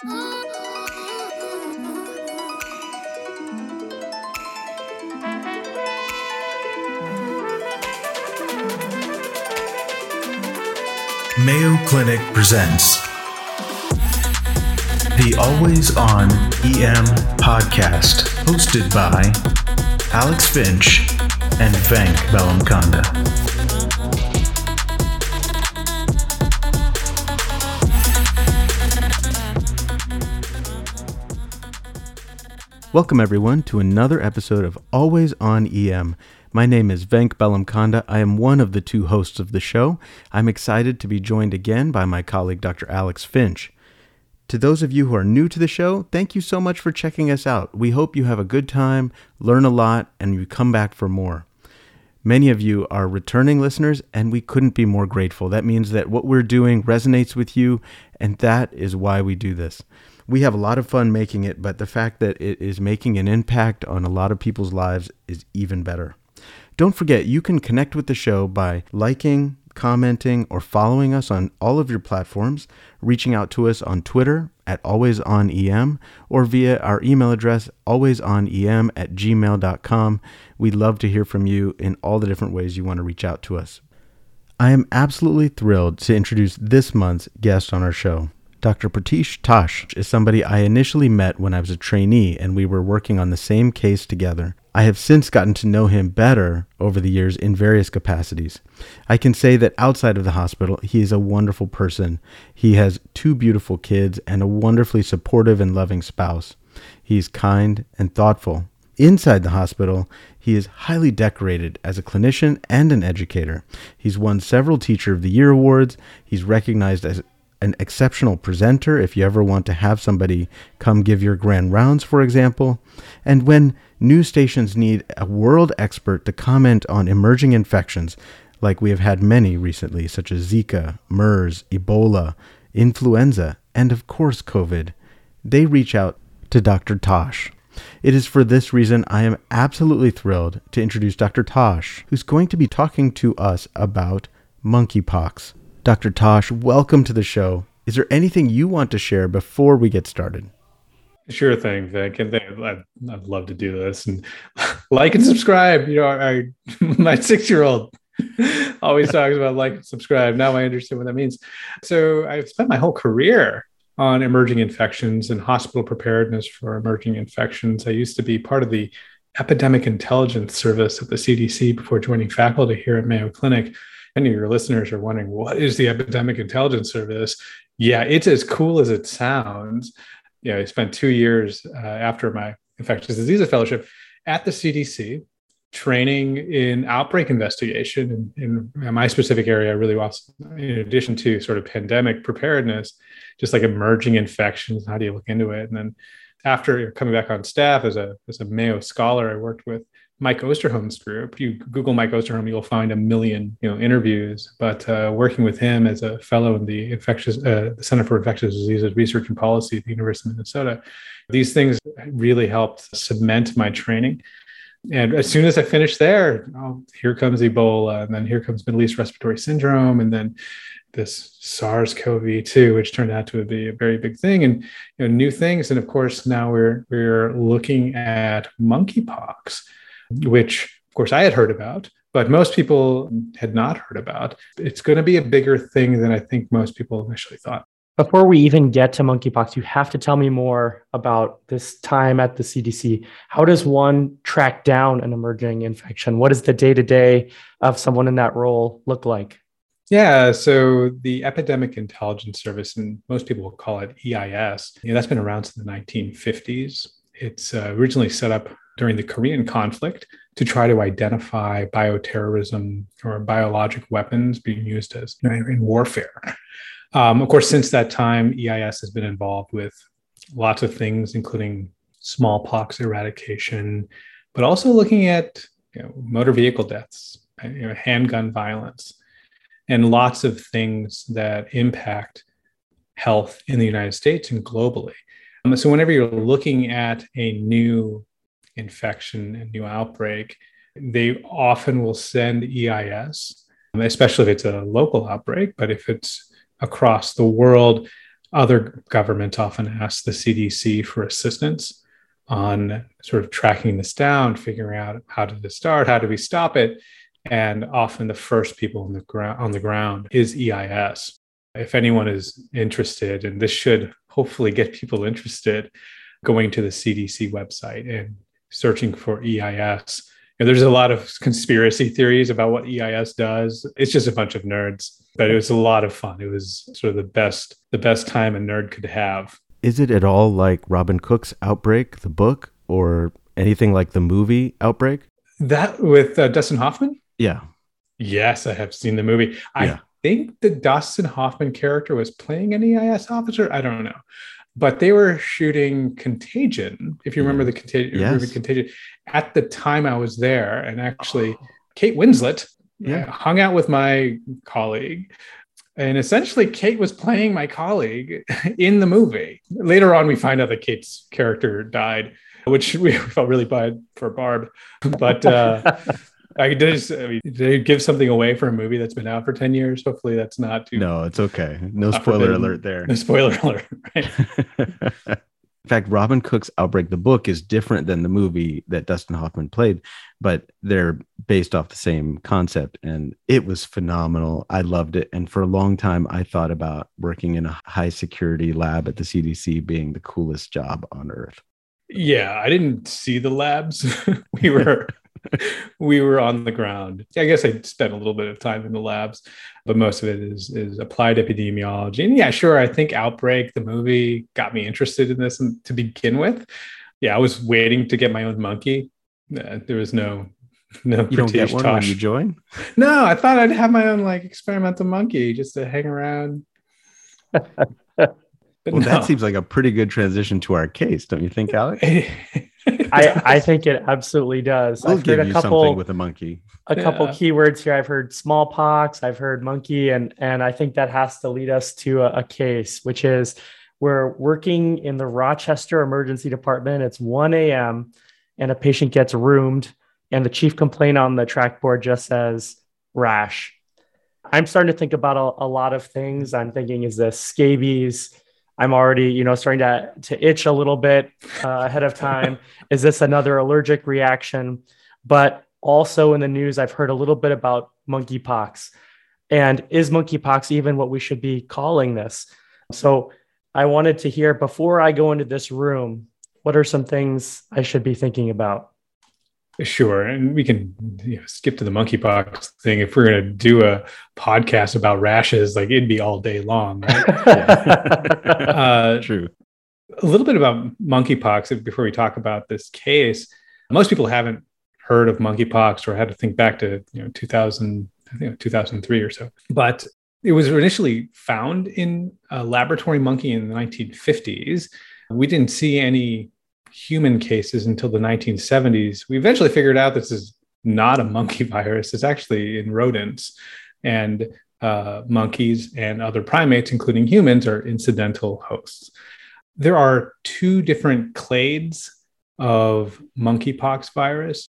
Mayo Clinic presents the Always On EM podcast, hosted by Alex Finch and Venk Bellamkonda. Welcome, everyone, to another episode of Always On EM. My name is Venk Bellamkonda. I am one of the two hosts of the show. I'm excited to be joined again by my colleague, Dr. Alex Finch. To those of you who are new to the show, thank you so much for checking us out. We hope you have a good time, learn a lot, and you come back for more. Many of you are returning listeners, and we couldn't be more grateful. That means that what we're doing resonates with you, and that is why we do this we have a lot of fun making it, but the fact that it is making an impact on a lot of people's lives is even better. Don't forget, you can connect with the show by liking, commenting, or following us on all of your platforms, reaching out to us on Twitter at alwaysonem, or via our email address, alwaysonem at gmail.com. We'd love to hear from you in all the different ways you want to reach out to us. I am absolutely thrilled to introduce this month's guest on our show. Dr. Pritish Tosh is somebody I initially met when I was a trainee and we were working on the same case together. I have since gotten to know him better over the years in various capacities. I can say that outside of the hospital, he is a wonderful person. He has two beautiful kids and a wonderfully supportive and loving spouse. He is kind and thoughtful. Inside the hospital, he is highly decorated as a clinician and an educator. He's won several Teacher of the Year awards. He's recognized as an exceptional presenter if you ever want to have somebody come give your grand rounds, for example. And when news stations need a world expert to comment on emerging infections, like we have had many recently, such as Zika, MERS, Ebola, influenza, and of course COVID, they reach out to Dr. Tosh. It is for this reason I am absolutely thrilled to introduce Dr. Tosh, who's going to be talking to us about monkeypox. Dr. Tosh, welcome to the show. Is there anything you want to share before we get started? Sure thing, Vic. And I'd, I'd love to do this and like and subscribe. You know, my six year old always talks about like and subscribe. Now I understand what that means. So I've spent my whole career on emerging infections and hospital preparedness for emerging infections. I used to be part of the epidemic intelligence service at the CDC before joining faculty here at Mayo Clinic many of your listeners are wondering what is the epidemic intelligence service? Yeah it's as cool as it sounds. Yeah i spent two years uh, after my infectious diseases fellowship at the cdc training in outbreak investigation in, in my specific area really was in addition to sort of pandemic preparedness just like emerging infections how do you look into it? And then after coming back on staff as a as a mayo scholar i worked with Mike Osterholm's group. You Google Mike Osterholm, you'll find a million you know interviews. But uh, working with him as a fellow in the infectious uh, the Center for Infectious Diseases Research and Policy at the University of Minnesota, these things really helped cement my training. And as soon as I finished there, oh, here comes Ebola, and then here comes Middle East Respiratory Syndrome, and then this SARS-CoV-2, which turned out to be a very big thing, and you know, new things. And of course, now we're we're looking at monkeypox which of course I had heard about, but most people had not heard about. It's going to be a bigger thing than I think most people initially thought. Before we even get to monkeypox, you have to tell me more about this time at the CDC. How does one track down an emerging infection? What does the day to day of someone in that role look like? Yeah, so the Epidemic Intelligence Service, and most people will call it EIS, you know, that's been around since the 1950s. It's uh, originally set up during the Korean conflict to try to identify bioterrorism or biologic weapons being used as in warfare. Um, of course, since that time, EIS has been involved with lots of things, including smallpox eradication, but also looking at you know, motor vehicle deaths, you know, handgun violence, and lots of things that impact health in the United States and globally. Um, so, whenever you're looking at a new infection and new outbreak, they often will send EIS, especially if it's a local outbreak. But if it's across the world, other governments often ask the CDC for assistance on sort of tracking this down, figuring out how did this start, how do we stop it, and often the first people on the ground on the ground is EIS. If anyone is interested, and this should hopefully get people interested, going to the CDC website and searching for EIS. And there's a lot of conspiracy theories about what EIS does. It's just a bunch of nerds, but it was a lot of fun. It was sort of the best the best time a nerd could have. Is it at all like Robin Cook's Outbreak, the book, or anything like the movie Outbreak? That with uh, Dustin Hoffman? Yeah. Yes, I have seen the movie. I Yeah. think the Dustin Hoffman character was playing an EIS officer. I don't know. But they were shooting Contagion, if you remember the Contagion Yes. movie Contagion. At the time I was there, and actually Kate Winslet Yeah. uh, hung out with my colleague. And essentially, Kate was playing my colleague in the movie. Later on, we find out that Kate's character died, which we felt really bad for Barb. But uh, I did, I mean, did they give something away for a movie that's been out for 10 years? Hopefully, that's not too. No, it's okay. No spoiler forbidden. alert there. No spoiler alert. Right? In fact, Robin Cook's Outbreak, the book, is different than the movie that Dustin Hoffman played, but they're based off the same concept. And it was phenomenal. I loved it. And for a long time, I thought about working in a high security lab at the CDC being the coolest job on earth. Yeah, I didn't see the labs. we were we were on the ground. I guess I spent a little bit of time in the labs, but most of it is is applied epidemiology. And yeah, sure, I think Outbreak, the movie, got me interested in this to begin with. Yeah, I was waiting to get my own monkey. Uh, there was no no You don't get one when you join? No, I thought I'd have my own like experimental monkey just to hang around. Well, no. that seems like a pretty good transition to our case, don't you think, Alex? I, I think it absolutely does. We'll I've give heard you a couple something with a monkey. a couple keywords here. I've heard smallpox, I've heard monkey, and and I think that has to lead us to a, a case, which is we're working in the Rochester Emergency Department. It's 1 a.m. and a patient gets roomed, and the chief complaint on the track board just says rash. I'm starting to think about a, a lot of things. I'm thinking, is this scabies? I'm already, you know, starting to to itch a little bit uh, ahead of time. is this another allergic reaction? But also in the news, I've heard a little bit about monkeypox. And is monkeypox even what we should be calling this? So I wanted to hear before I go into this room, what are some things I should be thinking about? Sure, and we can you know, skip to the monkeypox thing. If we're going to do a podcast about rashes, like it'd be all day long. Right? uh, True. a little bit about monkeypox before we talk about this case. Most people haven't heard of monkeypox or had to think back to you know 2000, I think 2003 or so. But it was initially found in a laboratory monkey in the 1950s. We didn't see any human cases until the 1970s. We eventually figured out this is not a monkey virus. It's actually in rodents and uh, monkeys and other primates, including humans, are incidental hosts. There are two different clades of monkeypox virus.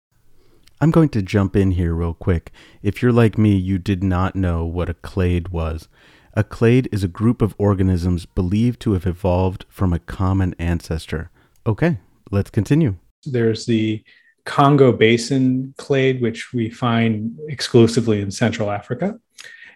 I'm going to jump in here real quick. If you're like me, you did not know what a clade was. A clade is a group of organisms believed to have evolved from a common ancestor. Okay, let's continue. There's the Congo Basin clade, which we find exclusively in Central Africa.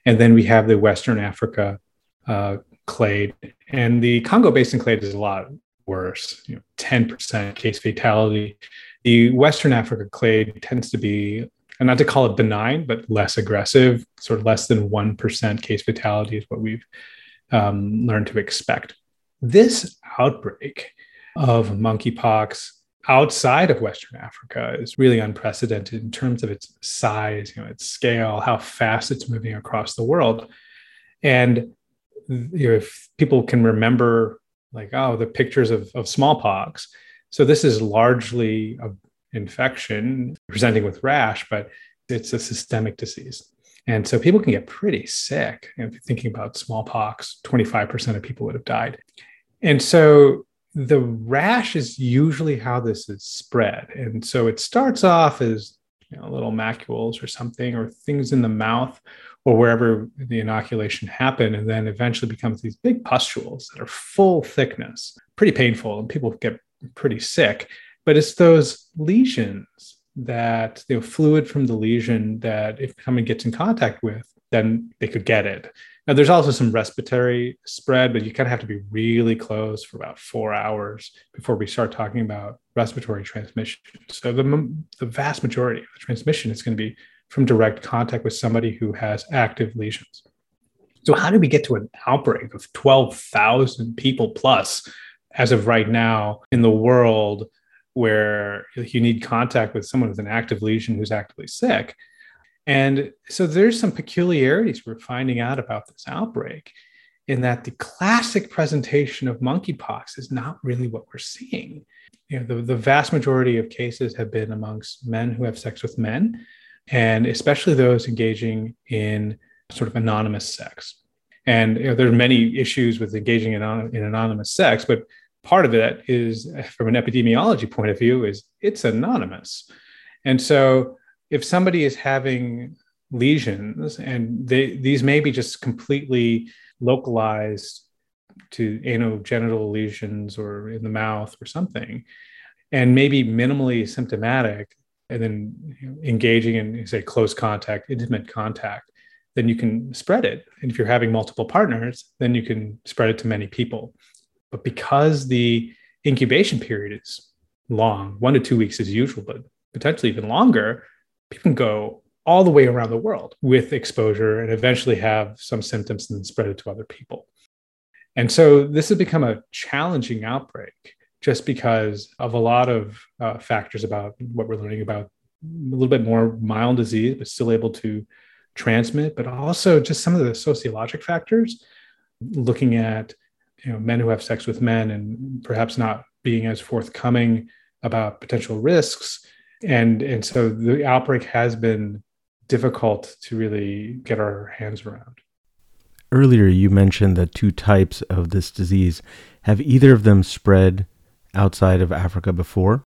And then we have the Western Africa uh, clade. And the Congo Basin clade is a lot worse, you know, 10% case fatality. The Western Africa clade tends to be, and not to call it benign, but less aggressive, sort of less than 1% case fatality is what we've um, learned to expect. This outbreak of monkeypox outside of Western Africa is really unprecedented in terms of its size, you know, its scale, how fast it's moving across the world. And you know, if people can remember, like, oh, the pictures of, of smallpox. So this is largely a infection presenting with rash, but it's a systemic disease. And so people can get pretty sick. And if you're thinking about smallpox, 25% of people would have died. And so the rash is usually how this is spread. And so it starts off as you know, little macules or something, or things in the mouth or wherever the inoculation happened, and then eventually becomes these big pustules that are full thickness, pretty painful, and people get pretty sick. But it's those lesions that the you know, fluid from the lesion that if someone gets in contact with, then they could get it. Now, there's also some respiratory spread, but you kind of have to be really close for about four hours before we start talking about respiratory transmission. So, the, the vast majority of the transmission is going to be from direct contact with somebody who has active lesions. So, how did we get to an outbreak of 12,000 people plus as of right now in the world where you need contact with someone with an active lesion who's actively sick? And so there's some peculiarities we're finding out about this outbreak in that the classic presentation of monkeypox is not really what we're seeing. You know, the, the vast majority of cases have been amongst men who have sex with men, and especially those engaging in sort of anonymous sex. And you know, there are many issues with engaging in, in anonymous sex, but part of it is, from an epidemiology point of view, is it's anonymous. And so if somebody is having lesions and they, these may be just completely localized to anogenital lesions or in the mouth or something and maybe minimally symptomatic and then engaging in say close contact intimate contact then you can spread it. And if you're having multiple partners then you can spread it to many people. But because the incubation period is long one to two weeks is usual but potentially even longer people can go all the way around the world with exposure and eventually have some symptoms and then spread it to other people. And so this has become a challenging outbreak just because of a lot of uh, factors about what we're learning about a little bit more mild disease, but still able to transmit, but also just some of the sociologic factors, looking at you know men who have sex with men and perhaps not being as forthcoming about potential risks and and so the outbreak has been difficult to really get our hands around. Earlier you mentioned that two types of this disease have either of them spread outside of africa before?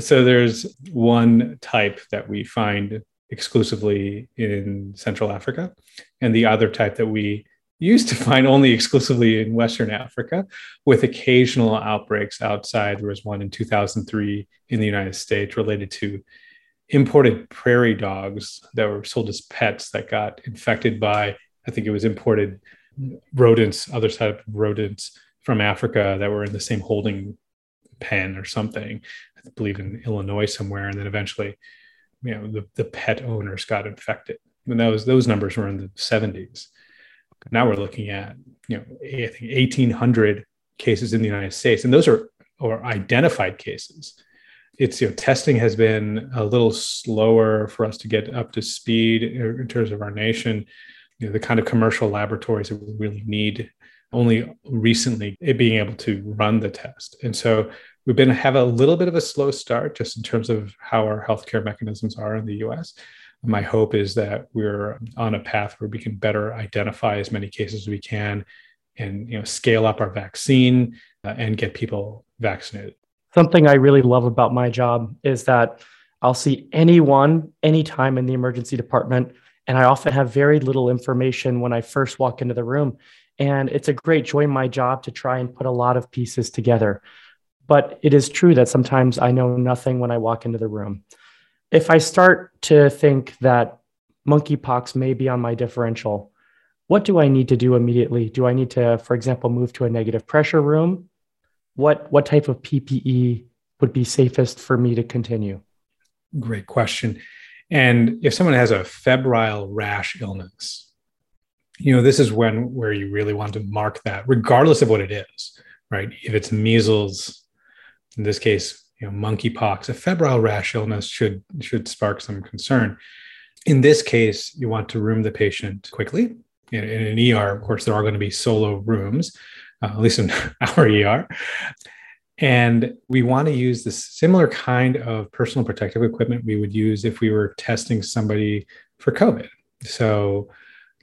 So there's one type that we find exclusively in central africa and the other type that we used to find only exclusively in Western Africa, with occasional outbreaks outside. There was one in 2003 in the United States related to imported prairie dogs that were sold as pets that got infected by, I think it was imported rodents, other type of rodents from Africa that were in the same holding pen or something. I believe in Illinois somewhere, and then eventually, you know, the, the pet owners got infected. And those those numbers were in the 70s. Now we're looking at you know I think 1,800 cases in the United States, and those are or identified cases. It's you know testing has been a little slower for us to get up to speed in terms of our nation. You know, the kind of commercial laboratories that we really need only recently being able to run the test, and so we've been have a little bit of a slow start just in terms of how our healthcare mechanisms are in the U.S my hope is that we're on a path where we can better identify as many cases as we can and you know scale up our vaccine uh, and get people vaccinated. Something i really love about my job is that i'll see anyone anytime in the emergency department and i often have very little information when i first walk into the room. And it's a great joy in my job to try and put a lot of pieces together. But it is true that sometimes i know nothing when i walk into the room if I start to think that monkeypox may be on my differential, what do I need to do immediately? Do I need to, for example, move to a negative pressure room? What, what type of PPE would be safest for me to continue? Great question. And if someone has a febrile rash illness, you know, this is when where you really want to mark that, regardless of what it is, right? If it's measles, in this case, you know, monkeypox, a febrile rash illness should should spark some concern. In this case, you want to room the patient quickly. In, in an ER, of course, there are going to be solo rooms, uh, at least in our ER. And we want to use the similar kind of personal protective equipment we would use if we were testing somebody for COVID. So,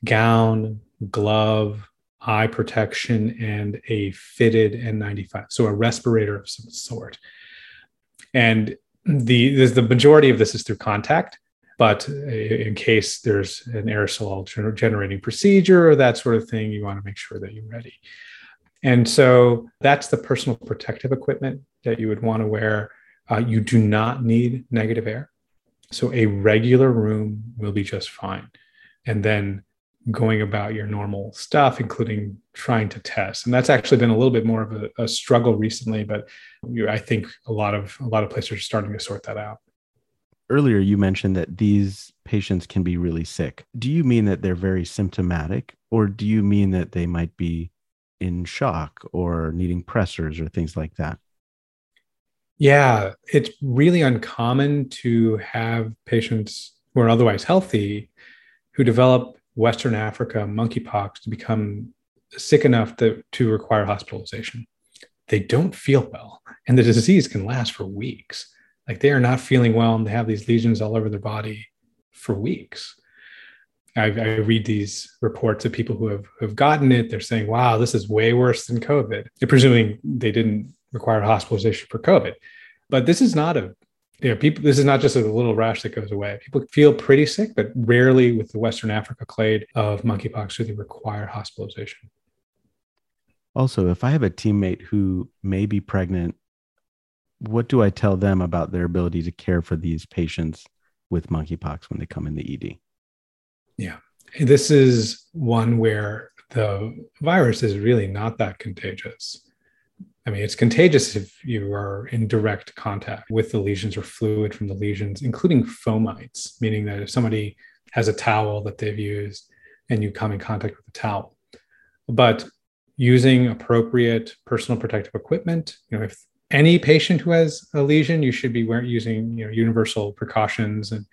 gown, glove, eye protection, and a fitted N95. So, a respirator of some sort and the the majority of this is through contact But in case there's an aerosol generating procedure or that sort of thing, you want to make sure that you're ready. And so that's the personal protective equipment that you would want to wear. Uh, you do not need negative air. So a regular room will be just fine. And then going about your normal stuff, including trying to test. And that's actually been a little bit more of a, a struggle recently, but you, I think a lot of a lot of places are starting to sort that out. Earlier, you mentioned that these patients can be really sick. Do you mean that they're very symptomatic, or do you mean that they might be in shock or needing pressors or things like that? Yeah, it's really uncommon to have patients who are otherwise healthy who develop Western Africa monkeypox to become sick enough to, to require hospitalization. They don't feel well, and the disease can last for weeks. Like they are not feeling well, and they have these lesions all over their body for weeks. I, I read these reports of people who have, have gotten it. They're saying, wow, this is way worse than COVID. They're presuming they didn't require hospitalization for COVID. But this is not a you know, people, this is not just a little rash that goes away. People feel pretty sick, but rarely with the Western Africa clade of monkeypox do they require hospitalization. Also, if I have a teammate who may be pregnant, what do I tell them about their ability to care for these patients with monkeypox when they come in the ED? Yeah. This is one where the virus is really not that contagious. I mean, it's contagious if you are in direct contact with the lesions or fluid from the lesions, including fomites, meaning that if somebody has a towel that they've used and you come in contact with the towel. But using appropriate personal protective equipment, you know, if any patient who has a lesion, you should be wearing, using you know, universal precautions. And,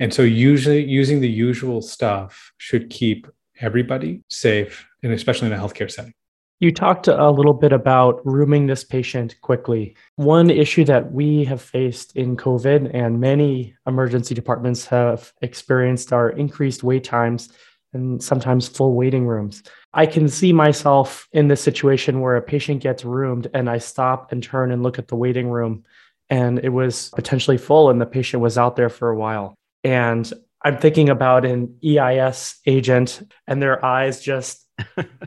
and so usually using the usual stuff should keep everybody safe, and especially in a healthcare setting. You talked a little bit about rooming this patient quickly. One issue that we have faced in COVID and many emergency departments have experienced are increased wait times and sometimes full waiting rooms. I can see myself in this situation where a patient gets roomed and I stop and turn and look at the waiting room and it was potentially full and the patient was out there for a while. And I'm thinking about an EIS agent and their eyes just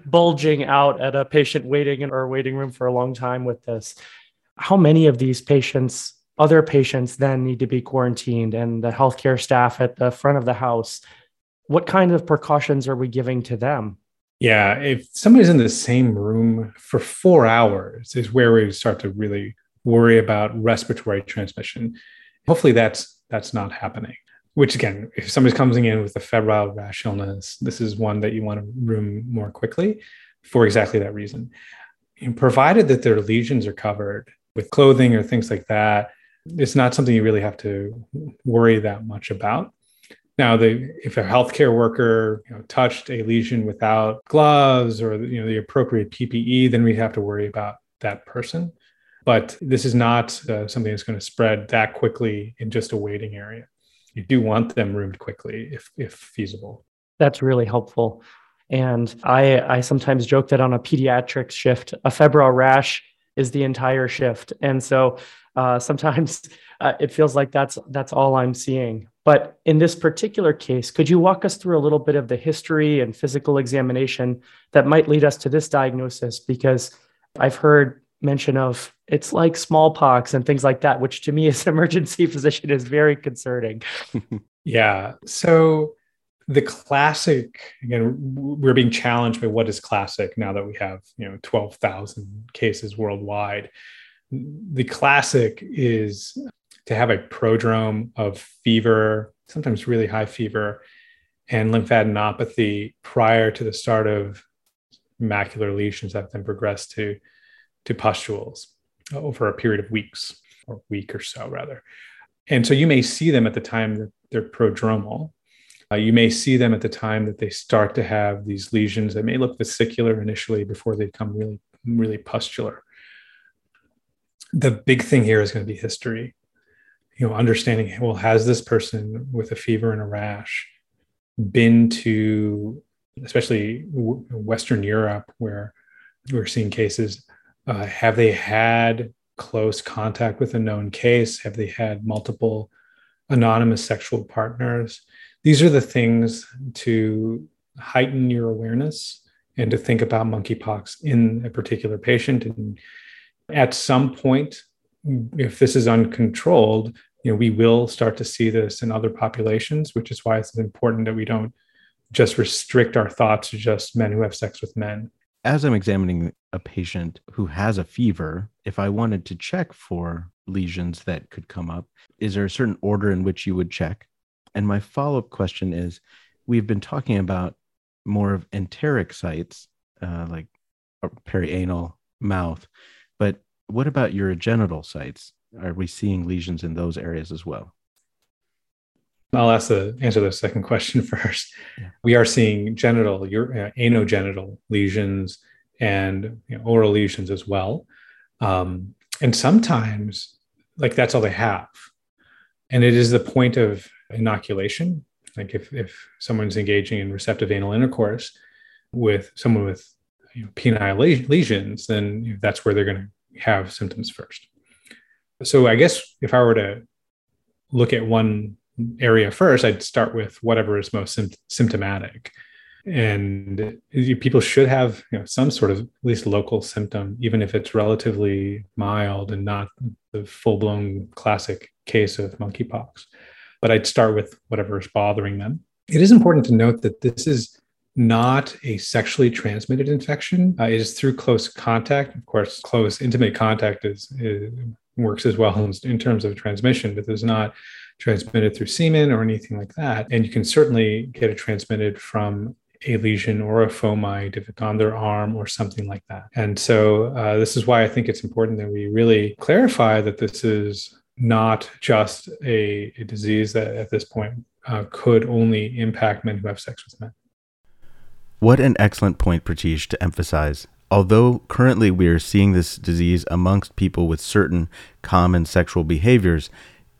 bulging out at a patient waiting in our waiting room for a long time with this. How many of these patients, other patients, then need to be quarantined and the healthcare staff at the front of the house? What kind of precautions are we giving to them? Yeah, if somebody's in the same room for four hours, is where we start to really worry about respiratory transmission. Hopefully, that's that's not happening which again, if somebody's coming in with a febrile rash illness, this is one that you want to room more quickly for exactly that reason. And provided that their lesions are covered with clothing or things like that, it's not something you really have to worry that much about. Now, the, if a healthcare worker you know, touched a lesion without gloves or you know the appropriate PPE, then we have to worry about that person. But this is not uh, something that's going to spread that quickly in just a waiting area you do want them roomed quickly if if feasible. That's really helpful. And I I sometimes joke that on a pediatric shift, a febrile rash is the entire shift. And so uh, sometimes uh, it feels like that's that's all I'm seeing. But in this particular case, could you walk us through a little bit of the history and physical examination that might lead us to this diagnosis? Because I've heard mention of it's like smallpox and things like that, which to me as an emergency physician is very concerning. yeah. So the classic again we're being challenged by what is classic now that we have you know 12,000 cases worldwide the classic is to have a prodrome of fever sometimes really high fever and lymphadenopathy prior to the start of macular lesions that then progress to to pustules over a period of weeks or week or so rather. And so you may see them at the time that they're prodromal. Uh, you may see them at the time that they start to have these lesions that may look vesicular initially before they become really, really pustular. The big thing here is going to be history. You know, understanding, well, has this person with a fever and a rash been to, especially Western Europe, where we're seeing cases, uh, have they had close contact with a known case? Have they had multiple anonymous sexual partners. These are the things to heighten your awareness and to think about monkeypox in a particular patient. And at some point, if this is uncontrolled, you know, we will start to see this in other populations, which is why it's important that we don't just restrict our thoughts to just men who have sex with men. As I'm examining a patient who has a fever, if I wanted to check for lesions that could come up, is there a certain order in which you would check? And my follow up question is we've been talking about more of enteric sites, uh, like perianal mouth, but what about urogenital sites? Are we seeing lesions in those areas as well? I'll ask the answer the second question first. Yeah. We are seeing genital, your, uh, anogenital lesions and you know, oral lesions as well. Um, and sometimes, like that's all they have. And it is the point of inoculation. Like if, if someone's engaging in receptive anal intercourse with someone with you know, penile lesions, then that's where they're going to have symptoms first. So I guess if I were to look at one area first, I'd start with whatever is most sim- symptomatic. And people should have you know, some sort of at least local symptom, even if it's relatively mild and not the full blown classic case of monkeypox. But I'd start with whatever is bothering them. It is important to note that this is not a sexually transmitted infection. Uh, it is through close contact. Of course, close, intimate contact is, is works as well in, in terms of transmission, but there's not transmitted through semen or anything like that. And you can certainly get it transmitted from a lesion or a it's on their arm or something like that. And so uh, this is why I think it's important that we really clarify that this is not just a, a disease that at this point uh, could only impact men who have sex with men. What an excellent point, Pritish, to emphasize. Although currently we are seeing this disease amongst people with certain common sexual behaviors,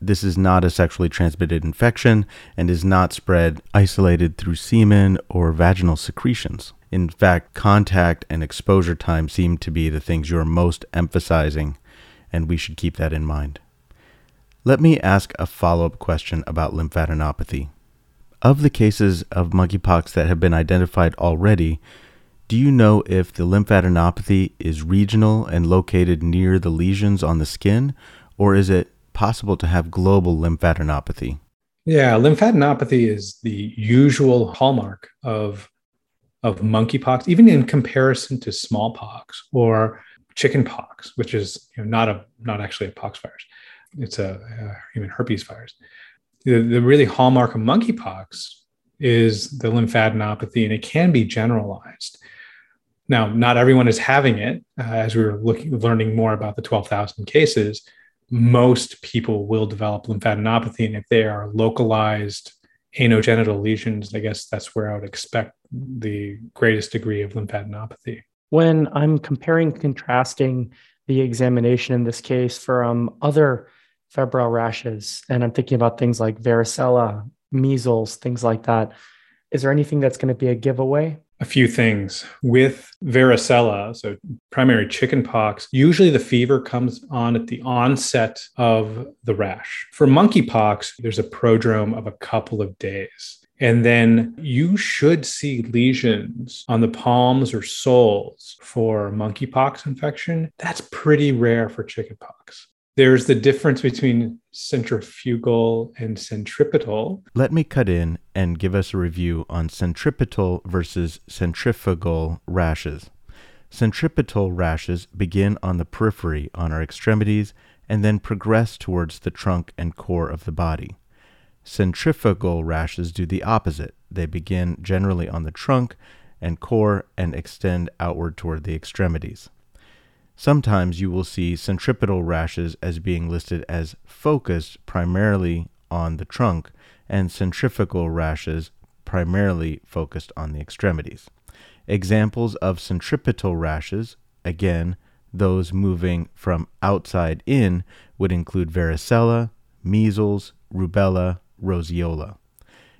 this is not a sexually transmitted infection and is not spread isolated through semen or vaginal secretions. In fact, contact and exposure time seem to be the things you're most emphasizing, and we should keep that in mind. Let me ask a follow up question about lymphadenopathy. Of the cases of monkeypox that have been identified already, do you know if the lymphadenopathy is regional and located near the lesions on the skin, or is it possible to have global lymphadenopathy? Yeah, lymphadenopathy is the usual hallmark of of monkeypox, even in comparison to smallpox or chickenpox, which is you know, not a not actually a pox virus. It's a, a human herpes virus. The, the really hallmark of monkeypox is the lymphadenopathy, and it can be generalized. Now, not everyone is having it. Uh, as we were looking, learning more about the 12,000 cases, most people will develop lymphadenopathy. And if they are localized anogenital lesions, I guess that's where I would expect the greatest degree of lymphadenopathy. When I'm comparing, contrasting the examination in this case from other febrile rashes, and I'm thinking about things like varicella, measles, things like that, is there anything that's going to be a giveaway? A few things with varicella, so primary chickenpox. Usually the fever comes on at the onset of the rash. For monkeypox, there's a prodrome of a couple of days. And then you should see lesions on the palms or soles for monkeypox infection. That's pretty rare for chickenpox. There's the difference between centrifugal and centripetal. Let me cut in and give us a review on centripetal versus centrifugal rashes. Centripetal rashes begin on the periphery on our extremities and then progress towards the trunk and core of the body. Centrifugal rashes do the opposite. They begin generally on the trunk and core and extend outward toward the extremities. Sometimes you will see centripetal rashes as being listed as focused primarily on the trunk and centrifugal rashes primarily focused on the extremities. Examples of centripetal rashes, again, those moving from outside in, would include varicella, measles, rubella, roseola.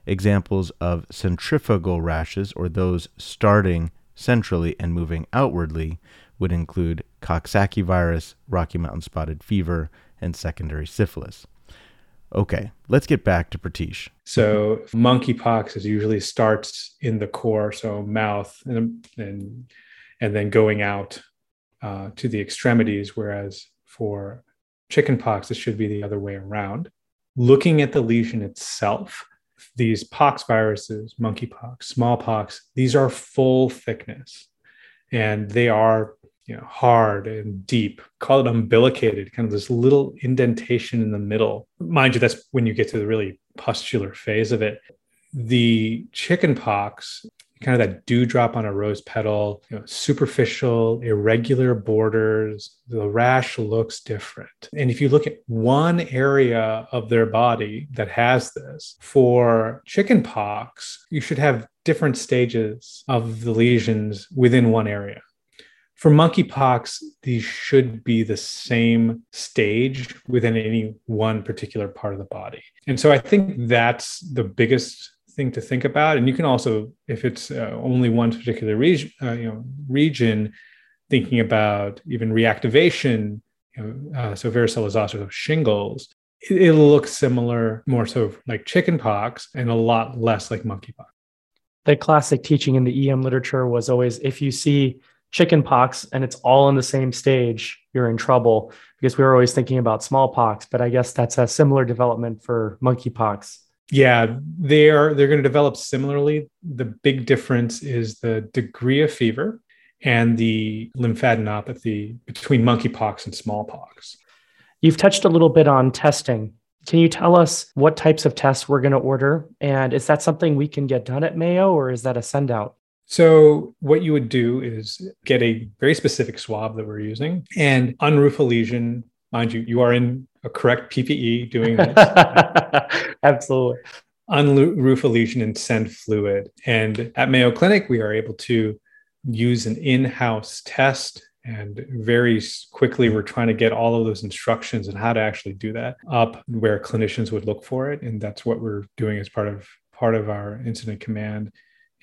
Examples of centrifugal rashes, or those starting centrally and moving outwardly, would include Coxsackie virus, Rocky Mountain spotted fever, and secondary syphilis. Okay, let's get back to Pritish. So monkeypox is usually starts in the core, so mouth and and, and then going out uh, to the extremities, whereas for chickenpox, it should be the other way around. Looking at the lesion itself, these pox viruses, monkeypox, smallpox, these are full thickness and they are you know hard and deep call it umbilicated kind of this little indentation in the middle. Mind you that's when you get to the really pustular phase of it. The chicken pox kind of that dewdrop on a rose petal you know, superficial irregular borders the rash looks different. And if you look at one area of their body that has this for chicken pox you should have different stages of the lesions within one area for monkeypox, these should be the same stage within any one particular part of the body. And so I think that's the biggest thing to think about. And you can also, if it's uh, only one particular region, uh, you know, region, thinking about even reactivation. You know, uh, so varicella zoster, shingles, it, it'll look similar, more so like chickenpox, and a lot less like monkeypox. The classic teaching in the EM literature was always if you see chicken pox and it's all in the same stage, you're in trouble because we were always thinking about smallpox, but I guess that's a similar development for monkeypox. Yeah, they are they're going to develop similarly. The big difference is the degree of fever and the lymphadenopathy between monkeypox and smallpox. You've touched a little bit on testing. Can you tell us what types of tests we're going to order? And is that something we can get done at Mayo or is that a send out? So, what you would do is get a very specific swab that we're using and unroof a lesion. Mind you, you are in a correct PPE doing this. Absolutely. Unroof a lesion and send fluid. And at Mayo Clinic, we are able to use an in house test. And very quickly, we're trying to get all of those instructions and how to actually do that up where clinicians would look for it. And that's what we're doing as part of part of our incident command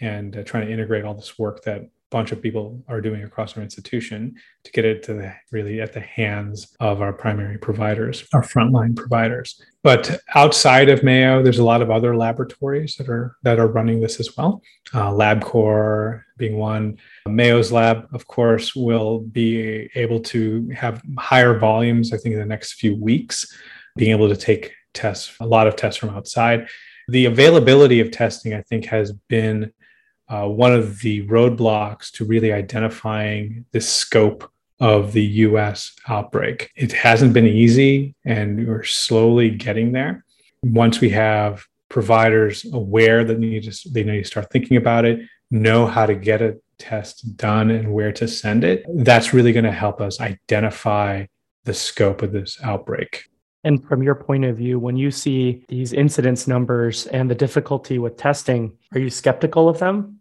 and uh, trying to integrate all this work that a bunch of people are doing across our institution to get it to the, really at the hands of our primary providers, our frontline providers. But outside of Mayo, there's a lot of other laboratories that are that are running this as well. Uh, LabCorp being one. Mayo's lab, of course, will be able to have higher volumes. I think in the next few weeks, being able to take tests, a lot of tests from outside. The availability of testing, I think, has been uh, one of the roadblocks to really identifying the scope of the US outbreak. It hasn't been easy, and we're slowly getting there. Once we have providers aware that need to, they need to start thinking about it, know how to get a test done and where to send it, that's really going to help us identify the scope of this outbreak. And from your point of view, when you see these incidence numbers and the difficulty with testing, are you skeptical of them?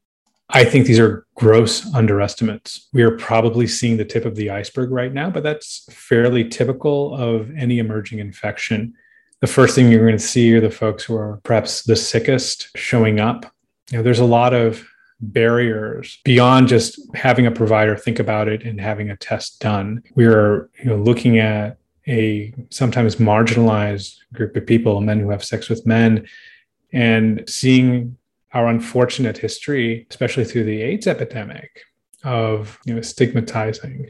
I think these are gross underestimates. We are probably seeing the tip of the iceberg right now, but that's fairly typical of any emerging infection. The first thing you're going to see are the folks who are perhaps the sickest showing up. You know, there's a lot of barriers beyond just having a provider think about it and having a test done. We are you know, looking at a sometimes marginalized group of people, men who have sex with men, and seeing our unfortunate history, especially through the AIDS epidemic, of you know stigmatizing.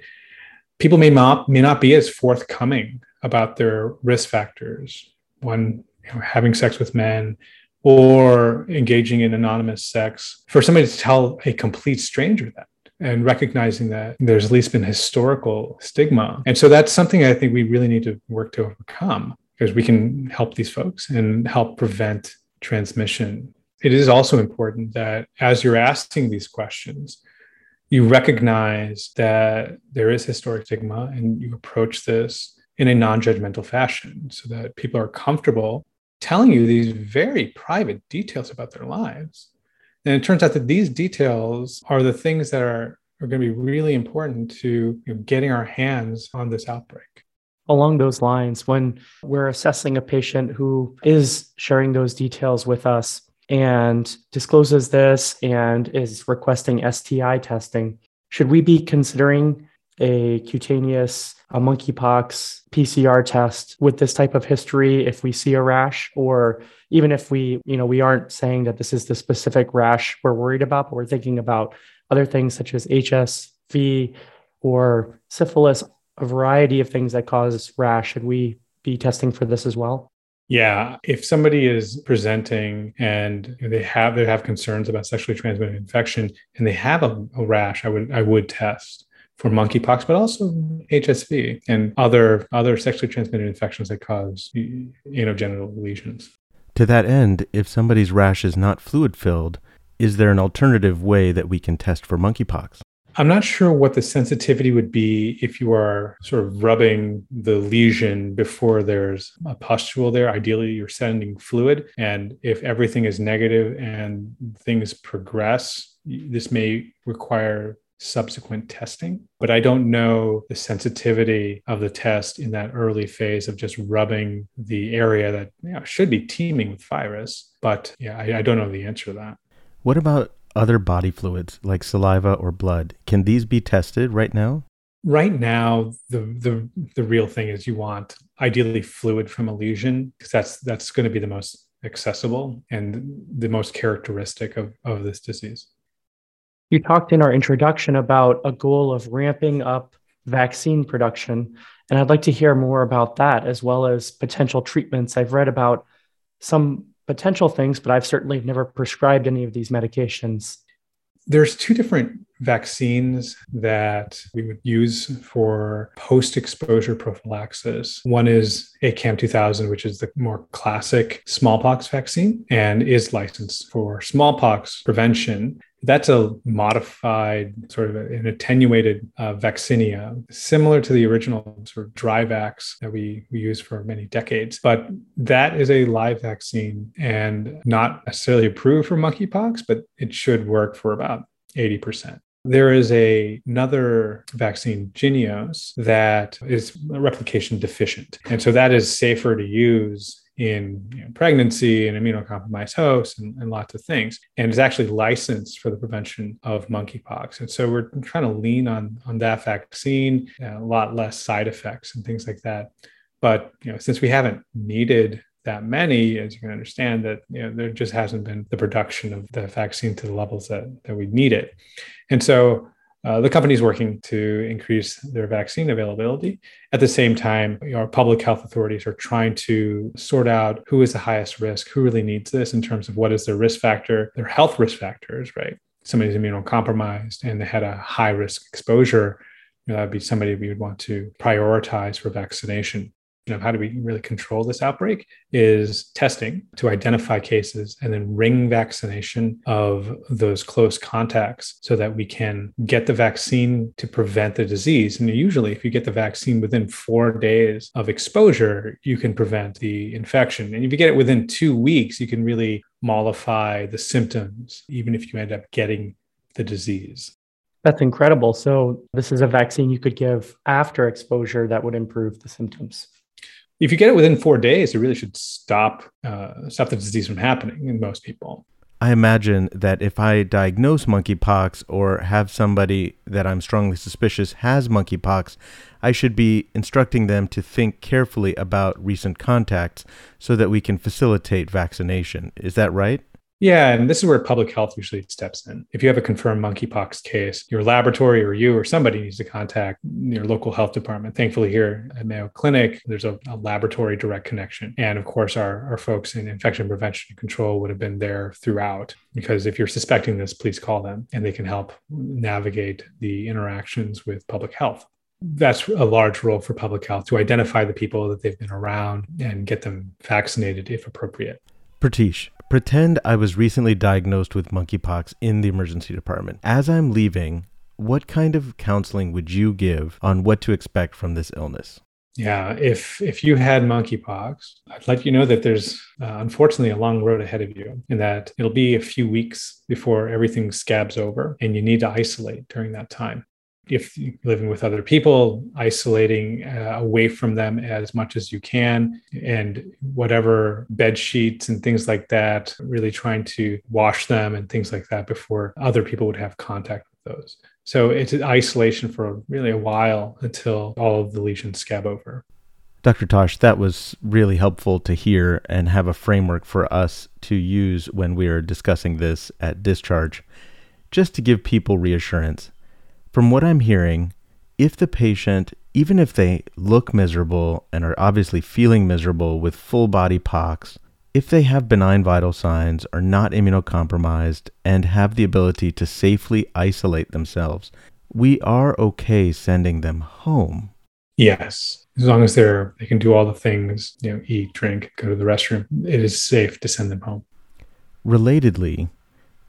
People may not may not be as forthcoming about their risk factors. when you know, having sex with men, or engaging in anonymous sex. For somebody to tell a complete stranger that, and recognizing that there's at least been historical stigma, and so that's something I think we really need to work to overcome because we can help these folks and help prevent transmission it is also important that as you're asking these questions, you recognize that there is historic stigma and you approach this in a non judgmental fashion so that people are comfortable telling you these very private details about their lives. And it turns out that these details are the things that are, are going to be really important to you know, getting our hands on this outbreak. Along those lines, when we're assessing a patient who is sharing those details with us, and discloses this and is requesting STI testing, should we be considering a cutaneous a monkeypox PCR test with this type of history if we see a rash? Or even if we you know we aren't saying that this is the specific rash we're worried about but we're thinking about other things such as HSV or syphilis a variety of things that cause rash should we be testing for this as well yeah, if somebody is presenting and they have they have concerns about sexually transmitted infection and they have a, a rash, I would I would test for monkeypox, but also HSV and other other sexually transmitted infections that cause anogenital lesions. To that end, if somebody's rash is not fluid filled, is there an alternative way that we can test for monkeypox? I'm not sure what the sensitivity would be if you are sort of rubbing the lesion before there's a pustule there. Ideally, you're sending fluid. And if everything is negative and things progress, this may require subsequent testing. But I don't know the sensitivity of the test in that early phase of just rubbing the area that you know, should be teeming with virus. But yeah, I, I don't know the answer to that. What about other body fluids like saliva or blood. Can these be tested right now? Right now, the the the real thing is you want ideally fluid from a lesion because that's that's going to be the most accessible and the most characteristic of, of this disease. You talked in our introduction about a goal of ramping up vaccine production, and I'd like to hear more about that as well as potential treatments. I've read about some potential things, but I've certainly never prescribed any of these medications. There's two different vaccines that we would use for post exposure prophylaxis. One is ACAM 2000, which is the more classic smallpox vaccine and is licensed for smallpox prevention. That's a modified, sort of an attenuated uh, vaccinia, similar to the original sort of Dryvax that we, we used for many decades. But that is a live vaccine and not necessarily approved for monkeypox, but it should work for about 80%. There is a, another vaccine, Jynneos, that is replication deficient. And so that is safer to use in you know, pregnancy and immunocompromised hosts and, and, lots of things, and is actually licensed for the prevention of monkeypox. And so we're trying to lean on on that vaccine, uh, a lot less side effects and things like that. But you know, since we haven't needed that many, as you can understand, that you know, there just hasn't been the production of the vaccine to the levels that that we need it. And so uh, the company is working to increase their vaccine availability. At the same time, our public health authorities are trying to sort out who is the highest risk, who really needs this in terms of what is their risk factor, their health risk factors, right? Somebody's immunocompromised and they had a high risk exposure. You know, that would be somebody we would want to prioritize for vaccination of how do we really control this outbreak is testing to identify cases and then ring vaccination of those close contacts so that we can get the vaccine to prevent the disease. And usually, if you get the vaccine within four days of exposure, you can prevent the infection. And if you get it within two weeks, you can really mollify the symptoms, even if you end up getting the disease. That's incredible. So, this is a vaccine you could give after exposure that would improve the symptoms if you get it within four days, it really should stop uh, stop the disease from happening in most people. I imagine that if I diagnose monkeypox or have somebody that I'm strongly suspicious has monkeypox, I should be instructing them to think carefully about recent contacts so that we can facilitate vaccination. Is that right? Yeah, and this is where public health usually steps in. If you have a confirmed monkeypox case, your laboratory or you or somebody needs to contact your local health department. Thankfully, here at Mayo Clinic, there's a, a laboratory direct connection. And of course, our, our folks in infection prevention and control would have been there throughout. Because if you're suspecting this, please call them and they can help navigate the interactions with public health that's a large role for public health to identify the people that they've been around and get them vaccinated if appropriate. Pritish, Pretend I was recently diagnosed with monkeypox in the emergency department. As I'm leaving, what kind of counseling would you give on what to expect from this illness? Yeah, if if you had monkeypox, I'd let you know that there's uh, unfortunately a long road ahead of you, and that it'll be a few weeks before everything scabs over, and you need to isolate during that time if you're living with other people, isolating uh, away from them as much as you can, and whatever bed sheets and things like that, really trying to wash them and things like that before other people would have contact with those. So it's isolation for really a while until all of the lesions scab over. Dr. Tosh, that was really helpful to hear and have a framework for us to use when we are discussing this at discharge. Just to give people reassurance, from what I'm hearing, if the patient, even if they look miserable and are obviously feeling miserable with full body pox, if they have benign vital signs, are not immunocompromised, and have the ability to safely isolate themselves, we are okay sending them home. Yes as long as they're they can do all the things you know eat drink go to the restroom it is safe to send them home relatedly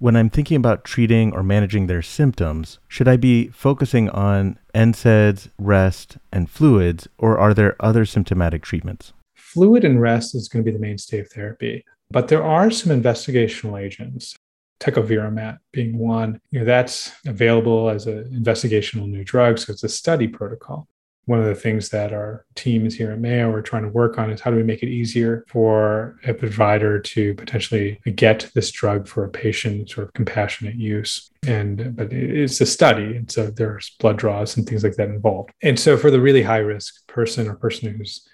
when i'm thinking about treating or managing their symptoms should i be focusing on nsaids rest and fluids or are there other symptomatic treatments? Fluid and rest is going to be the mainstay of therapy but there are some investigational agents tecovirimat being one. You know that's available as an investigational new drug so it's a study protocol one of the things that our teams here at Mayo are trying to work on is how do we make it easier for a provider to potentially get this drug for a patient, sort of compassionate use. And but it's a study, and so there's blood draws and things like that involved. And so for the really high risk person or person who's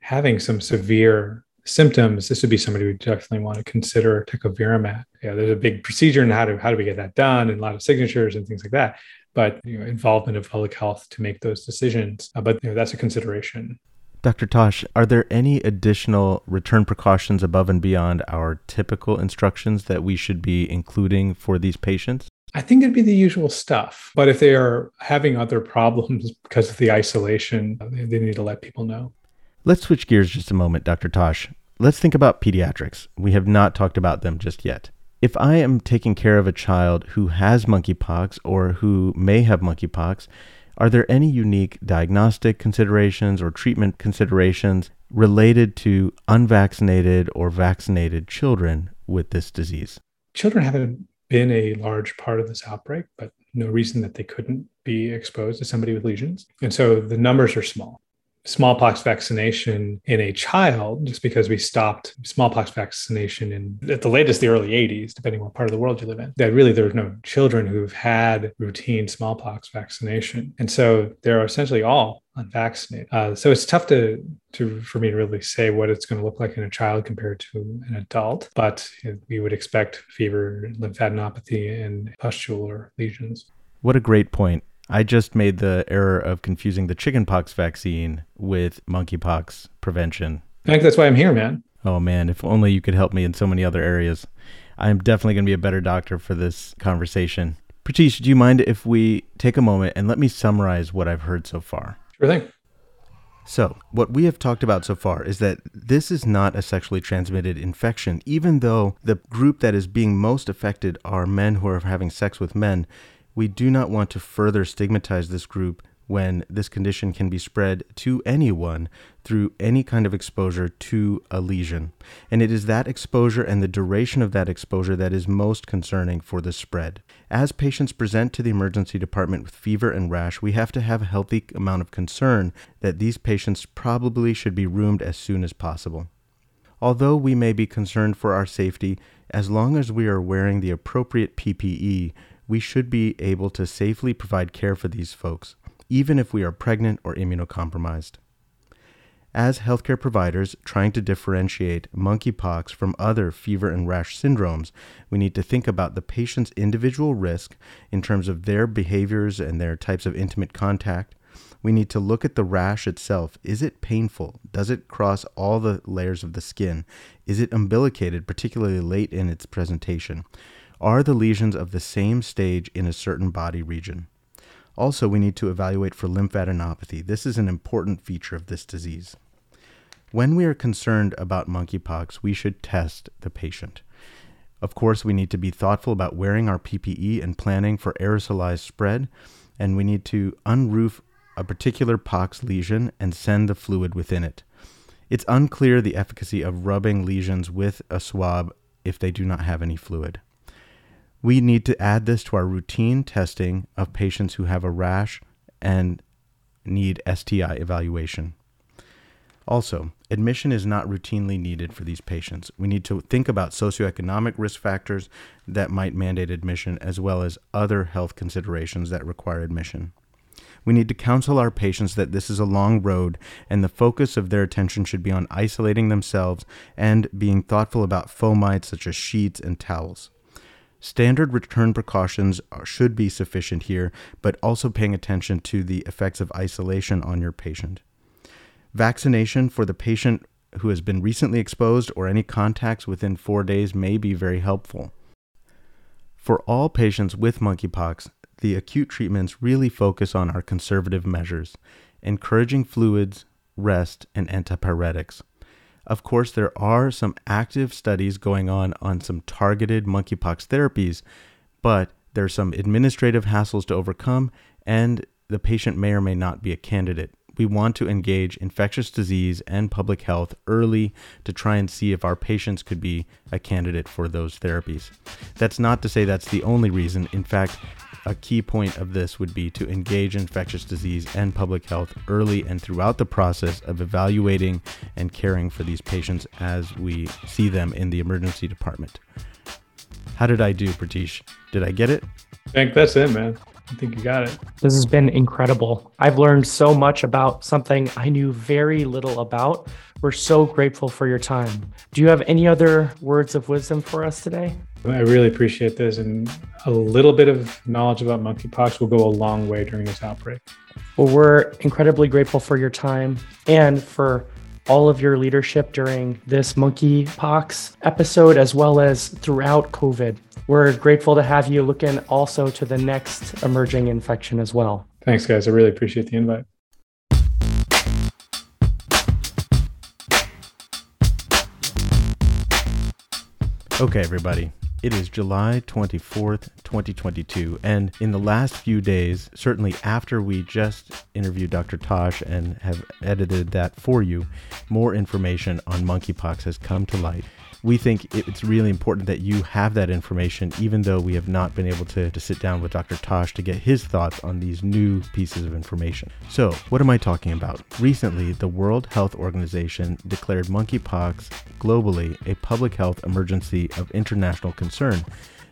having some severe symptoms, this would be somebody we definitely want to consider tecovirimat. Yeah, there's a big procedure and how do how do we get that done, and a lot of signatures and things like that but you know, involvement of public health to make those decisions. Uh, but you know, that's a consideration. Dr. Tosh, are there any additional return precautions above and beyond our typical instructions that we should be including for these patients? I think it'd be the usual stuff. But if they are having other problems because of the isolation, they need to let people know. Let's switch gears just a moment, Dr. Tosh. Let's think about pediatrics. We have not talked about them just yet if I am taking care of a child who has monkeypox or who may have monkeypox, are there any unique diagnostic considerations or treatment considerations related to unvaccinated or vaccinated children with this disease? Children haven't been a large part of this outbreak, but no reason that they couldn't be exposed to somebody with lesions. And so the numbers are small smallpox vaccination in a child just because we stopped smallpox vaccination in at the latest the early 80s depending what part of the world you live in that really there's no children who've had routine smallpox vaccination. And so they're essentially all unvaccinated. Uh, so it's tough to to for me to really say what it's going to look like in a child compared to an adult but we would expect fever lymphadenopathy and pustular lesions. What a great point I just made the error of confusing the chickenpox vaccine with monkeypox prevention. I think that's why I'm here, man. Oh man, if only you could help me in so many other areas. I'm definitely going to be a better doctor for this conversation. Pritish, do you mind if we take a moment and let me summarize what I've heard so far? Sure thing. So, what we have talked about so far is that this is not a sexually transmitted infection, even though the group that is being most affected are men who are having sex with men. We do not want to further stigmatize this group when this condition can be spread to anyone through any kind of exposure to a lesion. And it is that exposure and the duration of that exposure that is most concerning for the spread. As patients present to the emergency department with fever and rash, we have to have a healthy amount of concern that these patients probably should be roomed as soon as possible. Although we may be concerned for our safety, as long as we are wearing the appropriate PPE, we should be able to safely provide care for these folks, even if we are pregnant or immunocompromised. As healthcare providers trying to differentiate monkeypox from other fever and rash syndromes, we need to think about the patient's individual risk in terms of their behaviors and their types of intimate contact. We need to look at the rash itself. Is it painful? Does it cross all the layers of the skin? Is it umbilicated, particularly late in its presentation? Are the lesions of the same stage in a certain body region? Also, we need to evaluate for lymphadenopathy. This is an important feature of this disease. When we are concerned about monkeypox, we should test the patient. Of course, we need to be thoughtful about wearing our PPE and planning for aerosolized spread, and we need to unroof a particular pox lesion and send the fluid within it. It's unclear the efficacy of rubbing lesions with a swab if they do not have any fluid. We need to add this to our routine testing of patients who have a rash and need STI evaluation. Also, admission is not routinely needed for these patients. We need to think about socioeconomic risk factors that might mandate admission, as well as other health considerations that require admission. We need to counsel our patients that this is a long road and the focus of their attention should be on isolating themselves and being thoughtful about fomites such as sheets and towels. Standard return precautions should be sufficient here, but also paying attention to the effects of isolation on your patient. Vaccination for the patient who has been recently exposed or any contacts within four days may be very helpful. For all patients with monkeypox, the acute treatments really focus on our conservative measures, encouraging fluids, rest, and antipyretics. Of course, there are some active studies going on on some targeted monkeypox therapies, but there's some administrative hassles to overcome, and the patient may or may not be a candidate. We want to engage infectious disease and public health early to try and see if our patients could be a candidate for those therapies. That's not to say that's the only reason. In fact, a key point of this would be to engage infectious disease and public health early and throughout the process of evaluating and caring for these patients as we see them in the emergency department. How did I do, Pritish? Did I get it? I think that's it, man. I think you got it. This has been incredible. I've learned so much about something I knew very little about. We're so grateful for your time. Do you have any other words of wisdom for us today? I really appreciate this, and a little bit of knowledge about monkeypox will go a long way during this outbreak. Well, we're incredibly grateful for your time and for all of your leadership during this monkeypox episode, as well as throughout COVID. We're grateful to have you look in also to the next emerging infection as well. Thanks, guys. I really appreciate the invite. Okay, everybody. It is July 24th, 2022, and in the last few days, certainly after we just interviewed Dr. Tosh and have edited that for you, more information on monkeypox has come to light we think it's really important that you have that information, even though we have not been able to, to sit down with Dr. Tosh to get his thoughts on these new pieces of information. So, what am I talking about? Recently, the World Health Organization declared monkeypox globally a public health emergency of international concern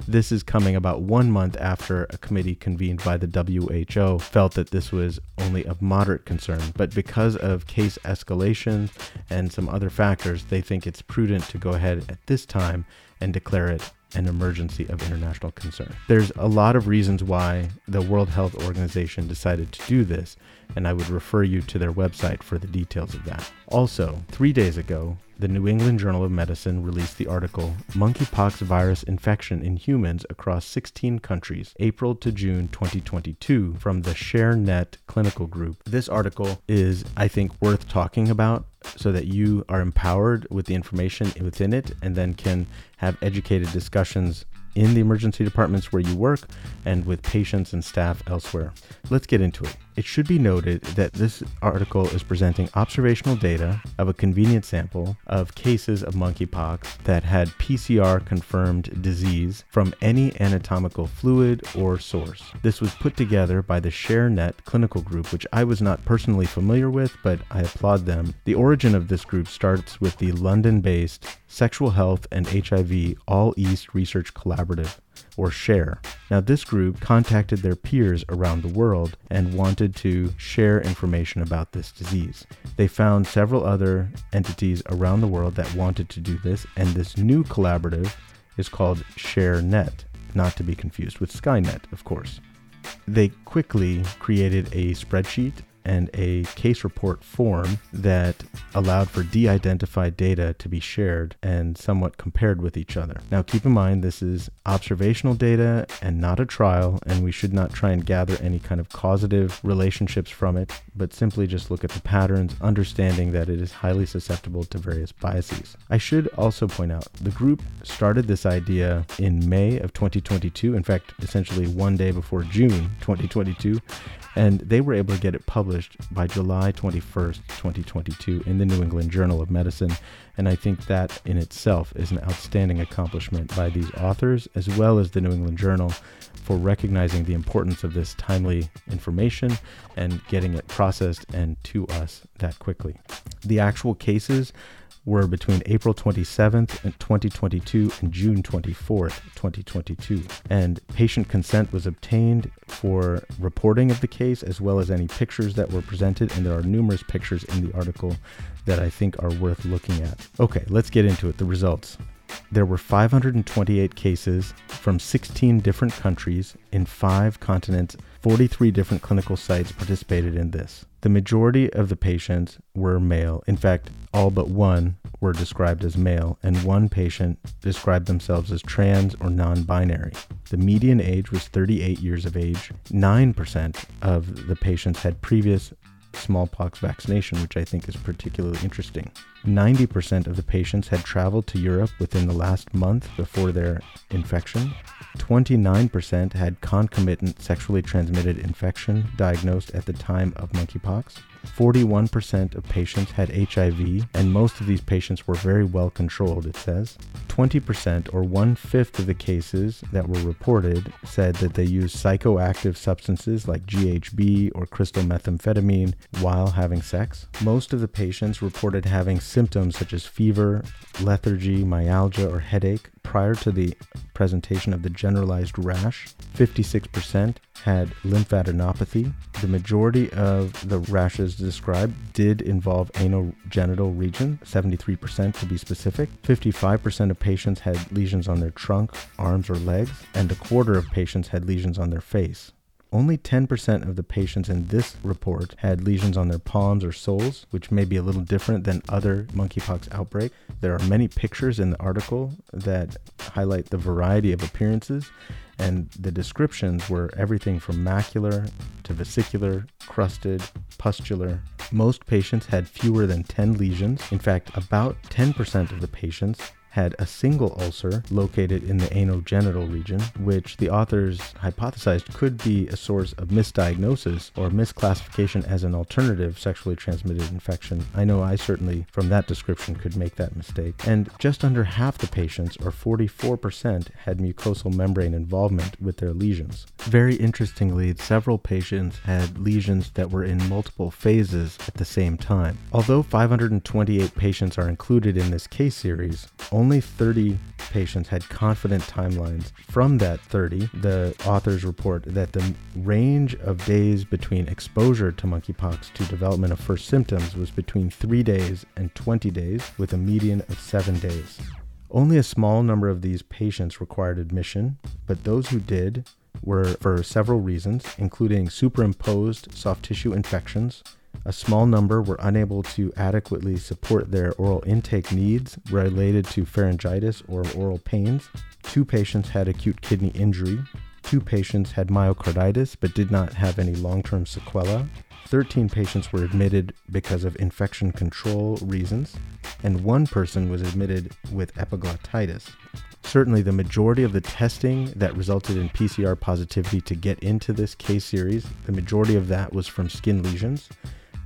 this is coming about one month after a committee convened by the WHO felt that this was only of moderate concern, but because of case escalation and some other factors, they think it's prudent to go ahead at this time and declare it an emergency of international concern. There's a lot of reasons why the World Health Organization decided to do this, and I would refer you to their website for the details of that. Also, three days ago, the New England Journal of Medicine released the article Monkeypox Virus Infection in Humans Across 16 Countries, April to June 2022, from the ShareNet Clinical Group. This article is, I think, worth talking about so that you are empowered with the information within it and then can have educated discussions in the emergency departments where you work and with patients and staff elsewhere. Let's get into it. It should be noted that this article is presenting observational data of a convenient sample of cases of monkeypox that had PCR confirmed disease from any anatomical fluid or source. This was put together by the ShareNet clinical group, which I was not personally familiar with, but I applaud them. The origin of this group starts with the London based Sexual Health and HIV All East Research Collaborative or share. Now, this group contacted their peers around the world and wanted to share information about this disease. They found several other entities around the world that wanted to do this, and this new collaborative is called ShareNet, not to be confused with Skynet, of course. They quickly created a spreadsheet and a case report form that allowed for de identified data to be shared and somewhat compared with each other. Now, keep in mind, this is observational data and not a trial, and we should not try and gather any kind of causative relationships from it, but simply just look at the patterns, understanding that it is highly susceptible to various biases. I should also point out the group started this idea in May of 2022, in fact, essentially one day before June 2022, and they were able to get it published by July 21st, 2022, in the New England Journal of Medicine. And I think that in itself is an outstanding accomplishment by these authors, as well as the New England Journal, for recognizing the importance of this timely information and getting it processed and to us that quickly. The actual cases were between April 27th, and 2022 and June 24th, 2022. And patient consent was obtained for reporting of the case as well as any pictures that were presented. And there are numerous pictures in the article that I think are worth looking at. Okay, let's get into it. The results. There were 528 cases from 16 different countries in five continents. 43 different clinical sites participated in this. The majority of the patients were male. In fact, all but one were described as male, and one patient described themselves as trans or non binary. The median age was 38 years of age. 9% of the patients had previous smallpox vaccination, which I think is particularly interesting. 90% of the patients had traveled to Europe within the last month before their infection. 29% had concomitant sexually transmitted infection diagnosed at the time of monkeypox. 41% of patients had HIV, and most of these patients were very well controlled, it says. 20%, or one fifth of the cases that were reported, said that they used psychoactive substances like GHB or crystal methamphetamine while having sex. Most of the patients reported having symptoms such as fever, lethargy, myalgia, or headache prior to the presentation of the generalized rash. 56% had lymphadenopathy. The majority of the rashes described did involve anal genital region, 73% to be specific. 55% of patients had lesions on their trunk, arms, or legs, and a quarter of patients had lesions on their face. Only 10% of the patients in this report had lesions on their palms or soles, which may be a little different than other monkeypox outbreak. There are many pictures in the article that highlight the variety of appearances, and the descriptions were everything from macular to vesicular, crusted, pustular. Most patients had fewer than 10 lesions. In fact, about 10% of the patients had a single ulcer located in the anogenital region, which the authors hypothesized could be a source of misdiagnosis or misclassification as an alternative sexually transmitted infection. I know I certainly, from that description, could make that mistake. And just under half the patients, or 44%, had mucosal membrane involvement with their lesions. Very interestingly, several patients had lesions that were in multiple phases at the same time. Although 528 patients are included in this case series, only 30 patients had confident timelines. From that 30, the authors report that the range of days between exposure to monkeypox to development of first symptoms was between 3 days and 20 days, with a median of 7 days. Only a small number of these patients required admission, but those who did were for several reasons, including superimposed soft tissue infections, a small number were unable to adequately support their oral intake needs related to pharyngitis or oral pains. Two patients had acute kidney injury. Two patients had myocarditis but did not have any long term sequelae. 13 patients were admitted because of infection control reasons, and one person was admitted with epiglottitis. Certainly, the majority of the testing that resulted in PCR positivity to get into this case series, the majority of that was from skin lesions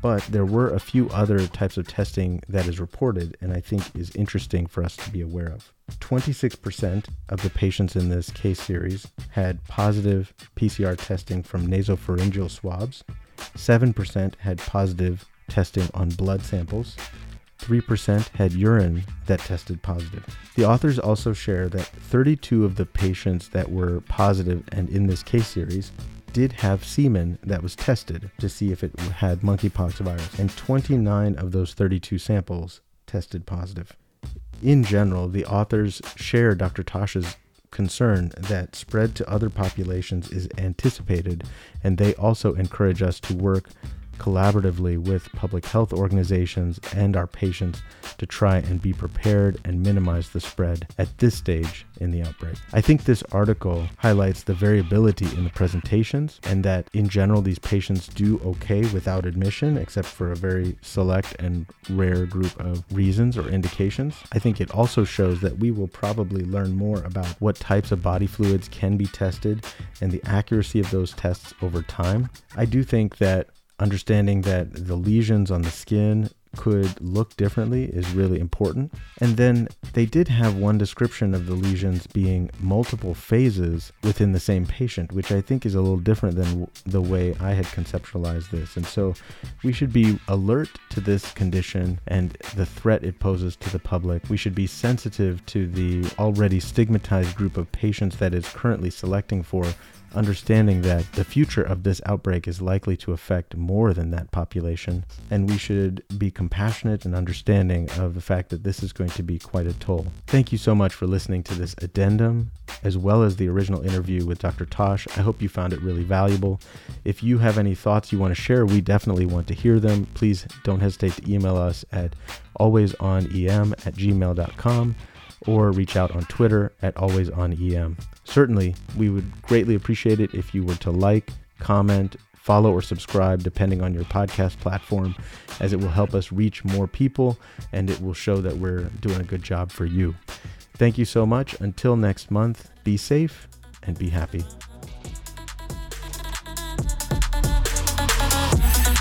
but there were a few other types of testing that is reported and I think is interesting for us to be aware of. 26% of the patients in this case series had positive PCR testing from nasopharyngeal swabs. 7% had positive testing on blood samples. 3% had urine that tested positive. The authors also share that 32 of the patients that were positive and in this case series did have semen that was tested to see if it had monkeypox virus, and 29 of those 32 samples tested positive. In general, the authors share Dr. Tosh's concern that spread to other populations is anticipated, and they also encourage us to work collaboratively with public health organizations and our patients to try and be prepared and minimize the spread at this stage in the outbreak. I think this article highlights the variability in the presentations and that in general these patients do okay without admission except for a very select and rare group of reasons or indications. I think it also shows that we will probably learn more about what types of body fluids can be tested and the accuracy of those tests over time. I do think that Understanding that the lesions on the skin could look differently is really important. And then they did have one description of the lesions being multiple phases within the same patient, which I think is a little different than the way I had conceptualized this. And so we should be alert to this condition and the threat it poses to the public. We should be sensitive to the already stigmatized group of patients that is currently selecting for understanding that the future of this outbreak is likely to affect more than that population, and we should be compassionate and understanding of the fact that this is going to be quite a toll. Thank you so much for listening to this addendum, as well as the original interview with Dr. Tosh. I hope you found it really valuable. If you have any thoughts you want to share, we definitely want to hear them. Please don't hesitate to email us at alwaysonem at gmail.com or reach out on Twitter at alwaysonem. Certainly, we would greatly appreciate it if you were to like, comment, follow, or subscribe, depending on your podcast platform, as it will help us reach more people and it will show that we're doing a good job for you. Thank you so much. Until next month, be safe and be happy.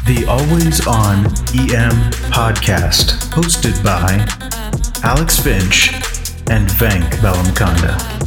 The Always On EM podcast, hosted by Alex Finch and Venk Bellamkonda.